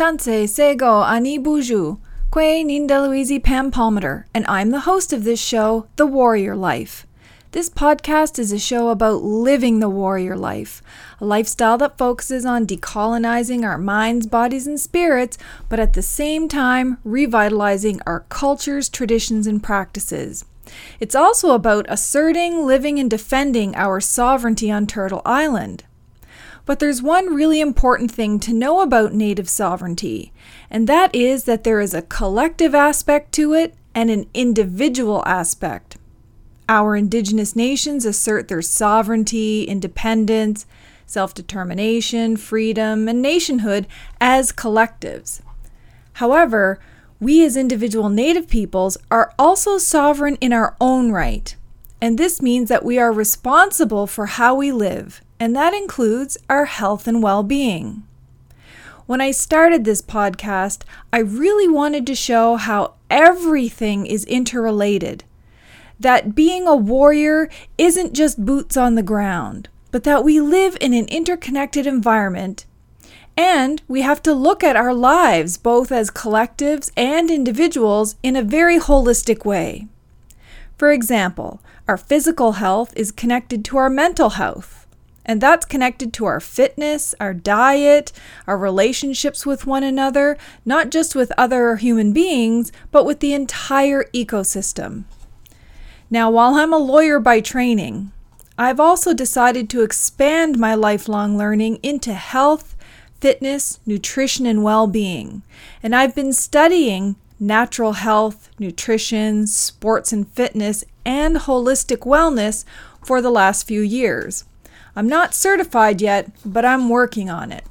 Tanse Sego Ani Buju, Kwe Nindaluizi Pam Palmater, and I'm the host of this show, The Warrior Life. This podcast is a show about living the warrior life, a lifestyle that focuses on decolonizing our minds, bodies, and spirits, but at the same time revitalizing our cultures, traditions, and practices. It's also about asserting, living, and defending our sovereignty on Turtle Island. But there's one really important thing to know about Native sovereignty, and that is that there is a collective aspect to it and an individual aspect. Our Indigenous nations assert their sovereignty, independence, self determination, freedom, and nationhood as collectives. However, we as individual Native peoples are also sovereign in our own right. And this means that we are responsible for how we live, and that includes our health and well being. When I started this podcast, I really wanted to show how everything is interrelated. That being a warrior isn't just boots on the ground, but that we live in an interconnected environment. And we have to look at our lives, both as collectives and individuals, in a very holistic way. For example, our physical health is connected to our mental health. And that's connected to our fitness, our diet, our relationships with one another, not just with other human beings, but with the entire ecosystem. Now, while I'm a lawyer by training, I've also decided to expand my lifelong learning into health, fitness, nutrition, and well being. And I've been studying natural health, nutrition, sports and fitness, and holistic wellness for the last few years. I'm not certified yet, but I'm working on it.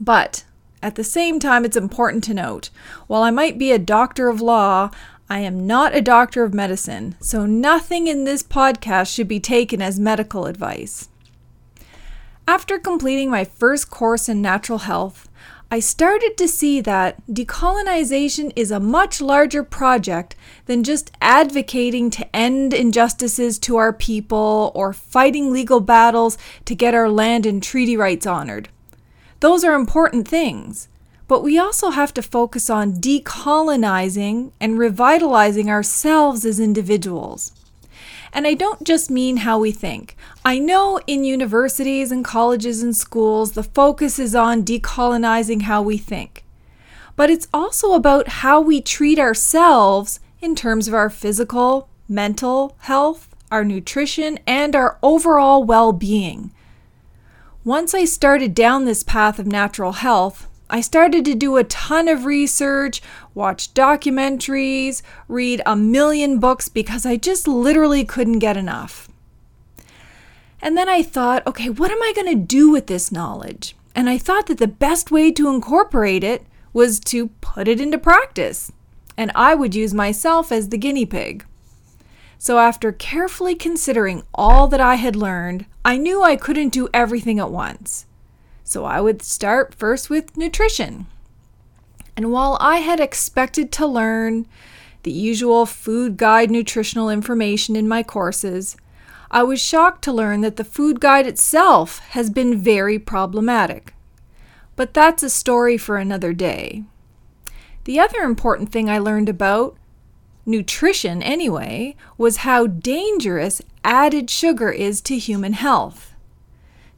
But at the same time, it's important to note while I might be a doctor of law, I am not a doctor of medicine, so nothing in this podcast should be taken as medical advice. After completing my first course in natural health, I started to see that decolonization is a much larger project than just advocating to end injustices to our people or fighting legal battles to get our land and treaty rights honored. Those are important things, but we also have to focus on decolonizing and revitalizing ourselves as individuals. And I don't just mean how we think. I know in universities and colleges and schools, the focus is on decolonizing how we think. But it's also about how we treat ourselves in terms of our physical, mental health, our nutrition, and our overall well being. Once I started down this path of natural health, I started to do a ton of research, watch documentaries, read a million books because I just literally couldn't get enough. And then I thought, okay, what am I going to do with this knowledge? And I thought that the best way to incorporate it was to put it into practice. And I would use myself as the guinea pig. So, after carefully considering all that I had learned, I knew I couldn't do everything at once. So I would start first with nutrition. And while I had expected to learn the usual food guide nutritional information in my courses, I was shocked to learn that the food guide itself has been very problematic. But that's a story for another day. The other important thing I learned about nutrition, anyway, was how dangerous added sugar is to human health.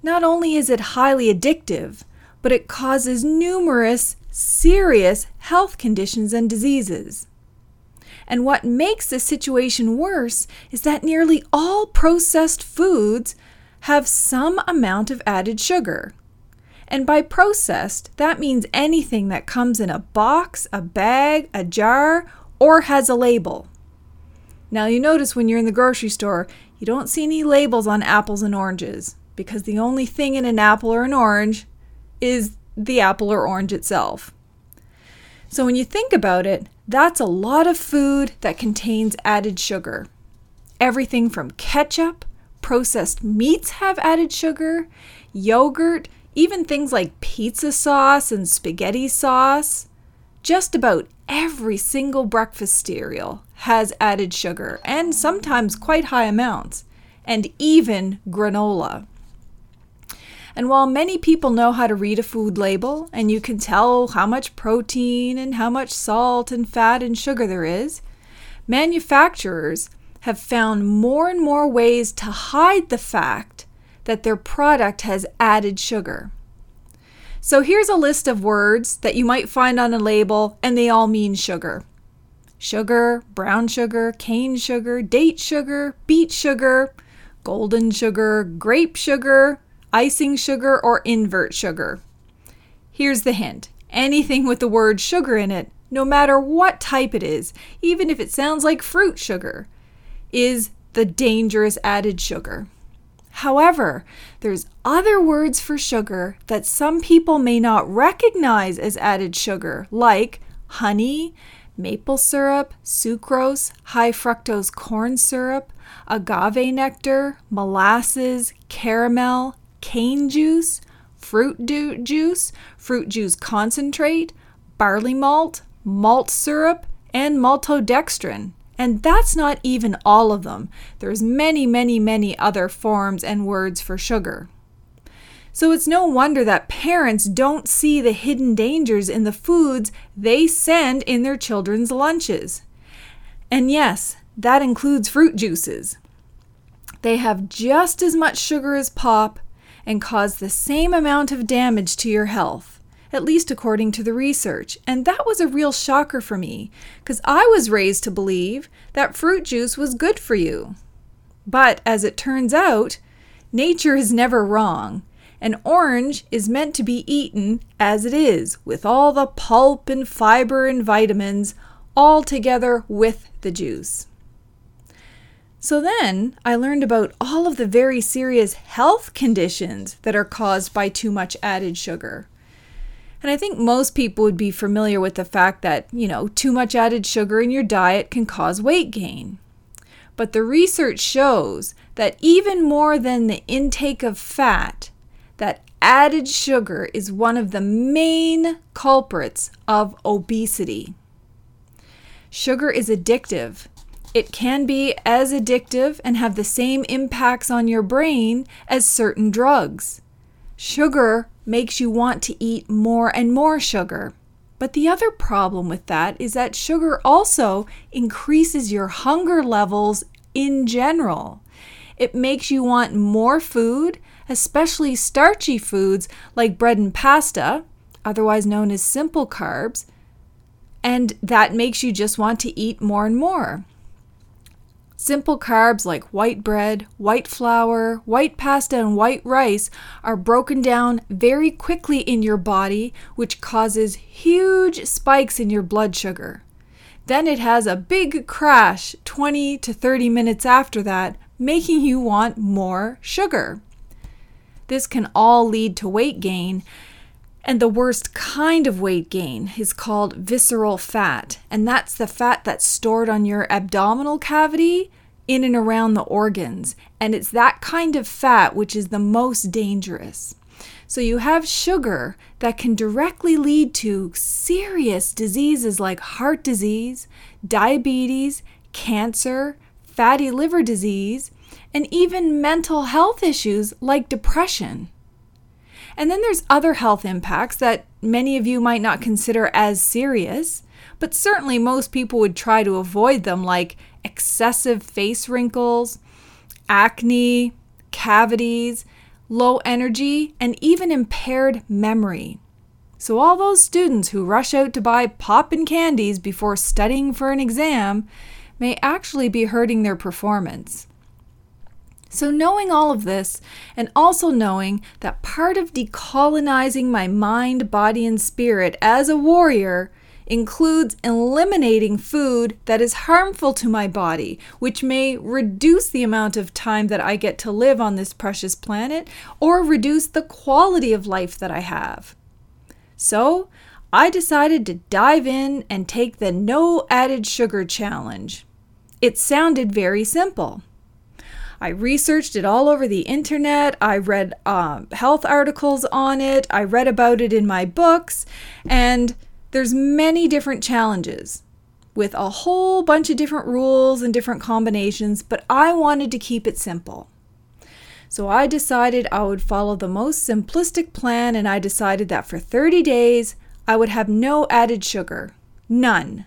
Not only is it highly addictive, but it causes numerous serious health conditions and diseases. And what makes the situation worse is that nearly all processed foods have some amount of added sugar. And by processed, that means anything that comes in a box, a bag, a jar, or has a label. Now, you notice when you're in the grocery store, you don't see any labels on apples and oranges because the only thing in an apple or an orange is the apple or orange itself. So when you think about it, that's a lot of food that contains added sugar. Everything from ketchup, processed meats have added sugar, yogurt, even things like pizza sauce and spaghetti sauce. Just about every single breakfast cereal has added sugar, and sometimes quite high amounts, and even granola. And while many people know how to read a food label and you can tell how much protein and how much salt and fat and sugar there is, manufacturers have found more and more ways to hide the fact that their product has added sugar. So here's a list of words that you might find on a label, and they all mean sugar sugar, brown sugar, cane sugar, date sugar, beet sugar, golden sugar, grape sugar, icing sugar, or invert sugar. Here's the hint anything with the word sugar in it, no matter what type it is, even if it sounds like fruit sugar, is the dangerous added sugar. However, there's other words for sugar that some people may not recognize as added sugar, like honey, maple syrup, sucrose, high fructose corn syrup, agave nectar, molasses, caramel, cane juice, fruit juice, fruit juice concentrate, barley malt, malt syrup, and maltodextrin. And that's not even all of them. There's many, many, many other forms and words for sugar. So it's no wonder that parents don't see the hidden dangers in the foods they send in their children's lunches. And yes, that includes fruit juices. They have just as much sugar as pop and cause the same amount of damage to your health at least according to the research. And that was a real shocker for me, because I was raised to believe that fruit juice was good for you. But as it turns out, nature is never wrong. An orange is meant to be eaten as it is, with all the pulp and fiber and vitamins all together with the juice. So then I learned about all of the very serious health conditions that are caused by too much added sugar. And I think most people would be familiar with the fact that, you know, too much added sugar in your diet can cause weight gain. But the research shows that even more than the intake of fat, that added sugar is one of the main culprits of obesity. Sugar is addictive. It can be as addictive and have the same impacts on your brain as certain drugs. Sugar makes you want to eat more and more sugar. But the other problem with that is that sugar also increases your hunger levels in general. It makes you want more food, especially starchy foods like bread and pasta, otherwise known as simple carbs, and that makes you just want to eat more and more. Simple carbs like white bread, white flour, white pasta, and white rice are broken down very quickly in your body, which causes huge spikes in your blood sugar. Then it has a big crash 20 to 30 minutes after that, making you want more sugar. This can all lead to weight gain, and the worst kind of weight gain is called visceral fat, and that's the fat that's stored on your abdominal cavity in and around the organs. And it's that kind of fat which is the most dangerous. So you have sugar that can directly lead to serious diseases like heart disease, diabetes, cancer, fatty liver disease, and even mental health issues like depression. And then there's other health impacts that many of you might not consider as serious, but certainly most people would try to avoid them, like excessive face wrinkles, acne, cavities, low energy, and even impaired memory. So, all those students who rush out to buy pop and candies before studying for an exam may actually be hurting their performance. So, knowing all of this, and also knowing that part of decolonizing my mind, body, and spirit as a warrior includes eliminating food that is harmful to my body, which may reduce the amount of time that I get to live on this precious planet or reduce the quality of life that I have. So, I decided to dive in and take the no added sugar challenge. It sounded very simple. I researched it all over the internet. I read uh, health articles on it. I read about it in my books. And there's many different challenges with a whole bunch of different rules and different combinations, but I wanted to keep it simple. So I decided I would follow the most simplistic plan, and I decided that for 30 days I would have no added sugar. None.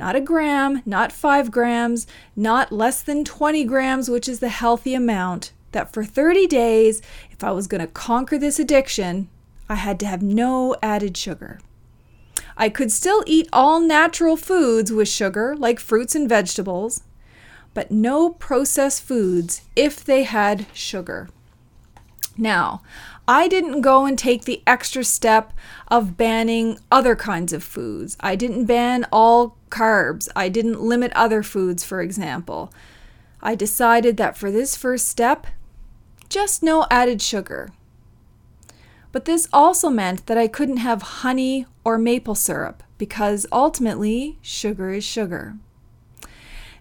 Not a gram, not five grams, not less than 20 grams, which is the healthy amount. That for 30 days, if I was going to conquer this addiction, I had to have no added sugar. I could still eat all natural foods with sugar, like fruits and vegetables, but no processed foods if they had sugar. Now, I didn't go and take the extra step of banning other kinds of foods. I didn't ban all carbs. I didn't limit other foods, for example. I decided that for this first step, just no added sugar. But this also meant that I couldn't have honey or maple syrup because ultimately sugar is sugar.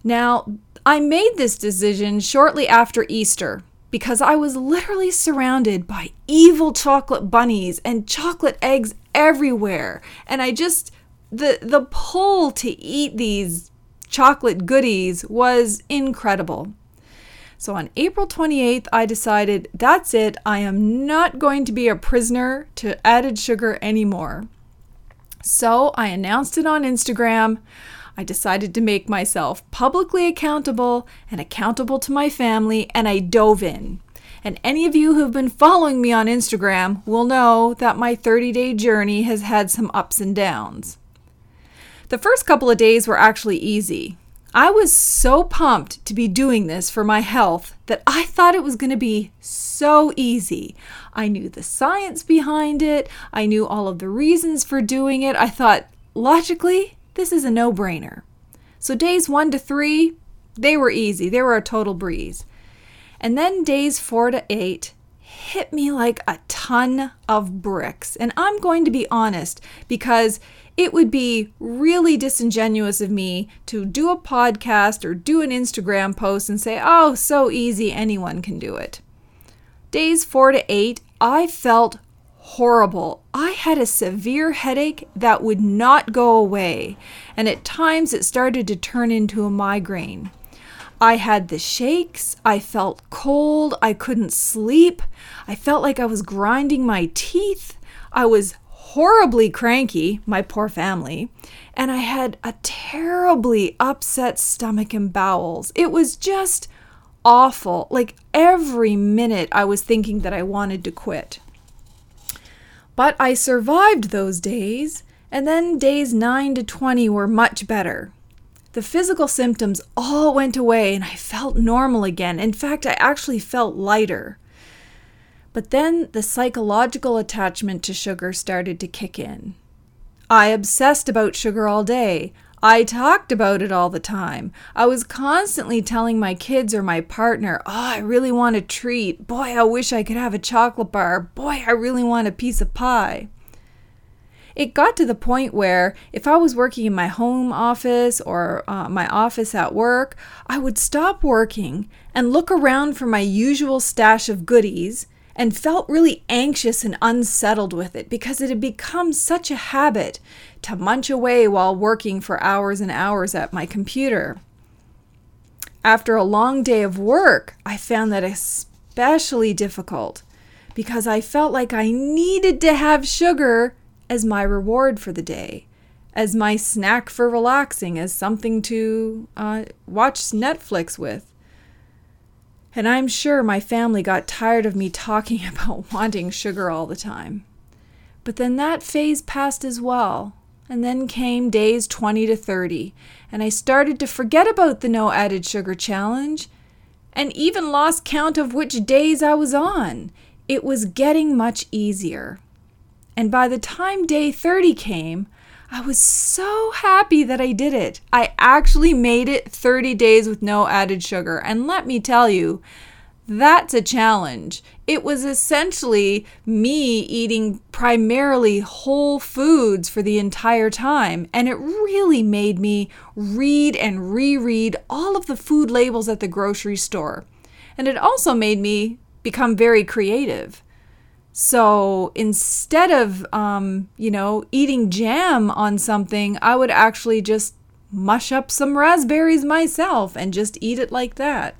Now, I made this decision shortly after Easter because I was literally surrounded by evil chocolate bunnies and chocolate eggs everywhere. And I just the the pull to eat these chocolate goodies was incredible. So on April 28th, I decided that's it. I am not going to be a prisoner to added sugar anymore. So I announced it on Instagram. I decided to make myself publicly accountable and accountable to my family, and I dove in. And any of you who've been following me on Instagram will know that my 30 day journey has had some ups and downs. The first couple of days were actually easy. I was so pumped to be doing this for my health that I thought it was going to be so easy. I knew the science behind it, I knew all of the reasons for doing it. I thought, logically, this is a no brainer. So, days one to three, they were easy, they were a total breeze. And then days four to eight hit me like a ton of bricks. And I'm going to be honest because it would be really disingenuous of me to do a podcast or do an Instagram post and say, oh, so easy, anyone can do it. Days four to eight, I felt horrible. I had a severe headache that would not go away, and at times it started to turn into a migraine. I had the shakes, I felt cold, I couldn't sleep, I felt like I was grinding my teeth, I was horribly cranky, my poor family, and I had a terribly upset stomach and bowels. It was just awful. Like every minute I was thinking that I wanted to quit. But I survived those days, and then days 9 to 20 were much better. The physical symptoms all went away, and I felt normal again. In fact, I actually felt lighter. But then the psychological attachment to sugar started to kick in. I obsessed about sugar all day. I talked about it all the time. I was constantly telling my kids or my partner, Oh, I really want a treat. Boy, I wish I could have a chocolate bar. Boy, I really want a piece of pie. It got to the point where if I was working in my home office or uh, my office at work, I would stop working and look around for my usual stash of goodies and felt really anxious and unsettled with it because it had become such a habit to munch away while working for hours and hours at my computer. After a long day of work, I found that especially difficult because I felt like I needed to have sugar as my reward for the day, as my snack for relaxing, as something to uh, watch Netflix with. And I'm sure my family got tired of me talking about wanting sugar all the time. But then that phase passed as well. And then came days 20 to 30, and I started to forget about the no added sugar challenge and even lost count of which days I was on. It was getting much easier. And by the time day 30 came, I was so happy that I did it. I actually made it 30 days with no added sugar. And let me tell you, that's a challenge. It was essentially me eating primarily whole foods for the entire time, and it really made me read and reread all of the food labels at the grocery store. And it also made me become very creative. So instead of, um, you know, eating jam on something, I would actually just mush up some raspberries myself and just eat it like that.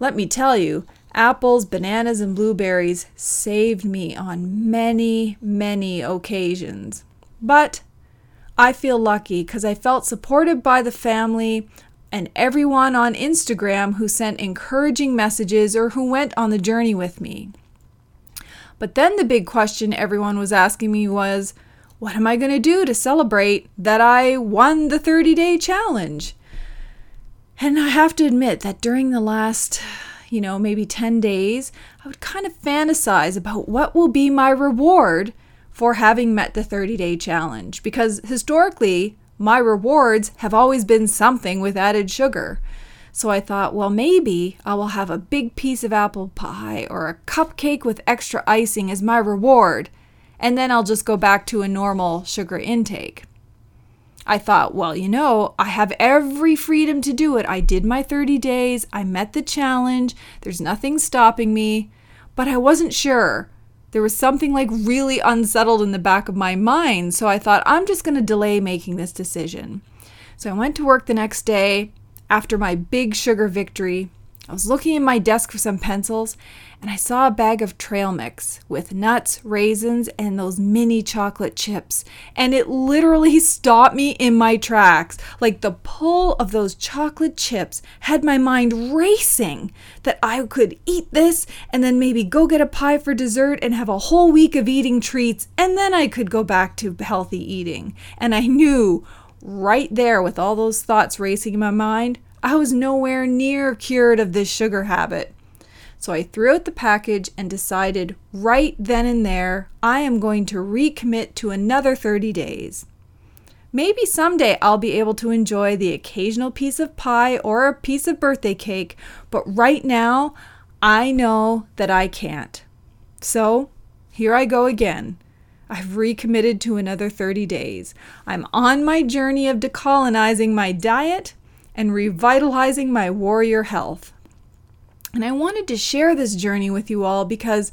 Let me tell you, apples, bananas, and blueberries saved me on many, many occasions. But I feel lucky because I felt supported by the family and everyone on Instagram who sent encouraging messages or who went on the journey with me. But then the big question everyone was asking me was, what am I going to do to celebrate that I won the 30 day challenge? And I have to admit that during the last, you know, maybe 10 days, I would kind of fantasize about what will be my reward for having met the 30 day challenge. Because historically, my rewards have always been something with added sugar. So I thought, well, maybe I will have a big piece of apple pie or a cupcake with extra icing as my reward, and then I'll just go back to a normal sugar intake. I thought, well, you know, I have every freedom to do it. I did my 30 days, I met the challenge, there's nothing stopping me. But I wasn't sure. There was something like really unsettled in the back of my mind, so I thought, I'm just going to delay making this decision. So I went to work the next day after my big sugar victory. I was looking in my desk for some pencils and I saw a bag of trail mix with nuts, raisins, and those mini chocolate chips. And it literally stopped me in my tracks. Like the pull of those chocolate chips had my mind racing that I could eat this and then maybe go get a pie for dessert and have a whole week of eating treats. And then I could go back to healthy eating. And I knew right there with all those thoughts racing in my mind, I was nowhere near cured of this sugar habit. So I threw out the package and decided right then and there I am going to recommit to another 30 days. Maybe someday I'll be able to enjoy the occasional piece of pie or a piece of birthday cake, but right now I know that I can't. So here I go again. I've recommitted to another 30 days. I'm on my journey of decolonizing my diet and revitalizing my warrior health. And I wanted to share this journey with you all because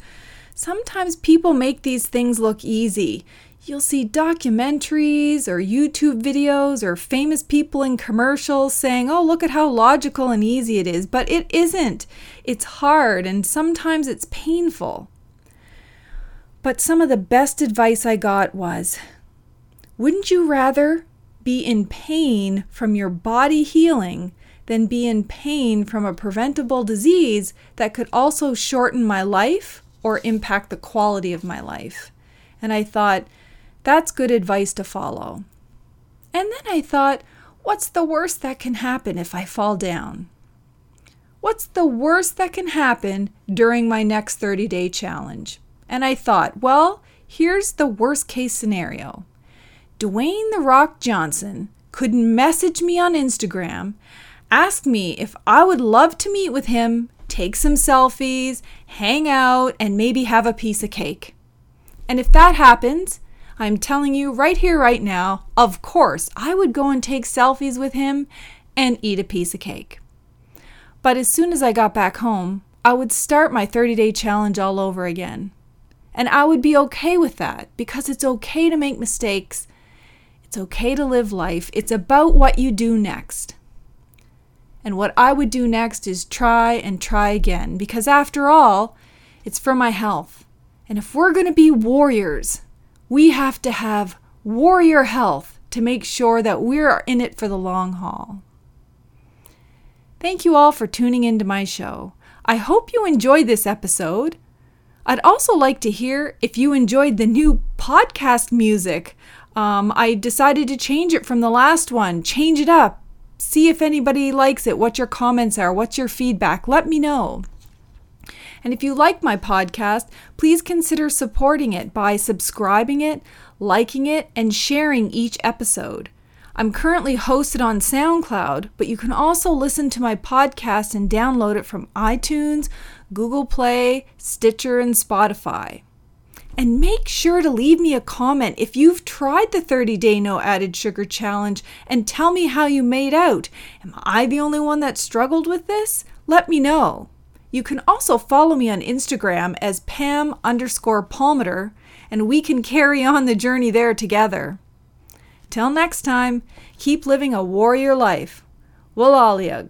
sometimes people make these things look easy. You'll see documentaries or YouTube videos or famous people in commercials saying, oh, look at how logical and easy it is. But it isn't. It's hard and sometimes it's painful. But some of the best advice I got was wouldn't you rather be in pain from your body healing than be in pain from a preventable disease that could also shorten my life or impact the quality of my life. And I thought, that's good advice to follow. And then I thought, what's the worst that can happen if I fall down? What's the worst that can happen during my next 30 day challenge? And I thought, well, here's the worst case scenario Dwayne The Rock Johnson could message me on Instagram ask me if I would love to meet with him, take some selfies, hang out, and maybe have a piece of cake. And if that happens, I'm telling you right here, right now, of course, I would go and take selfies with him and eat a piece of cake. But as soon as I got back home, I would start my 30 day challenge all over again. And I would be okay with that because it's okay to make mistakes. It's okay to live life. It's about what you do next. And what I would do next is try and try again, because after all, it's for my health. And if we're going to be warriors, we have to have warrior health to make sure that we're in it for the long haul. Thank you all for tuning into my show. I hope you enjoyed this episode. I'd also like to hear if you enjoyed the new podcast music. Um, I decided to change it from the last one, change it up, see if anybody likes it, what your comments are, what's your feedback. Let me know. And if you like my podcast, please consider supporting it by subscribing it, liking it, and sharing each episode. I'm currently hosted on SoundCloud, but you can also listen to my podcast and download it from iTunes, Google Play, Stitcher, and Spotify. And make sure to leave me a comment if you've tried the 30 day no added sugar challenge and tell me how you made out. Am I the only one that struggled with this? Let me know. You can also follow me on Instagram as Pam underscore Palmater, and we can carry on the journey there together. Till next time, keep living a warrior life. Walalia.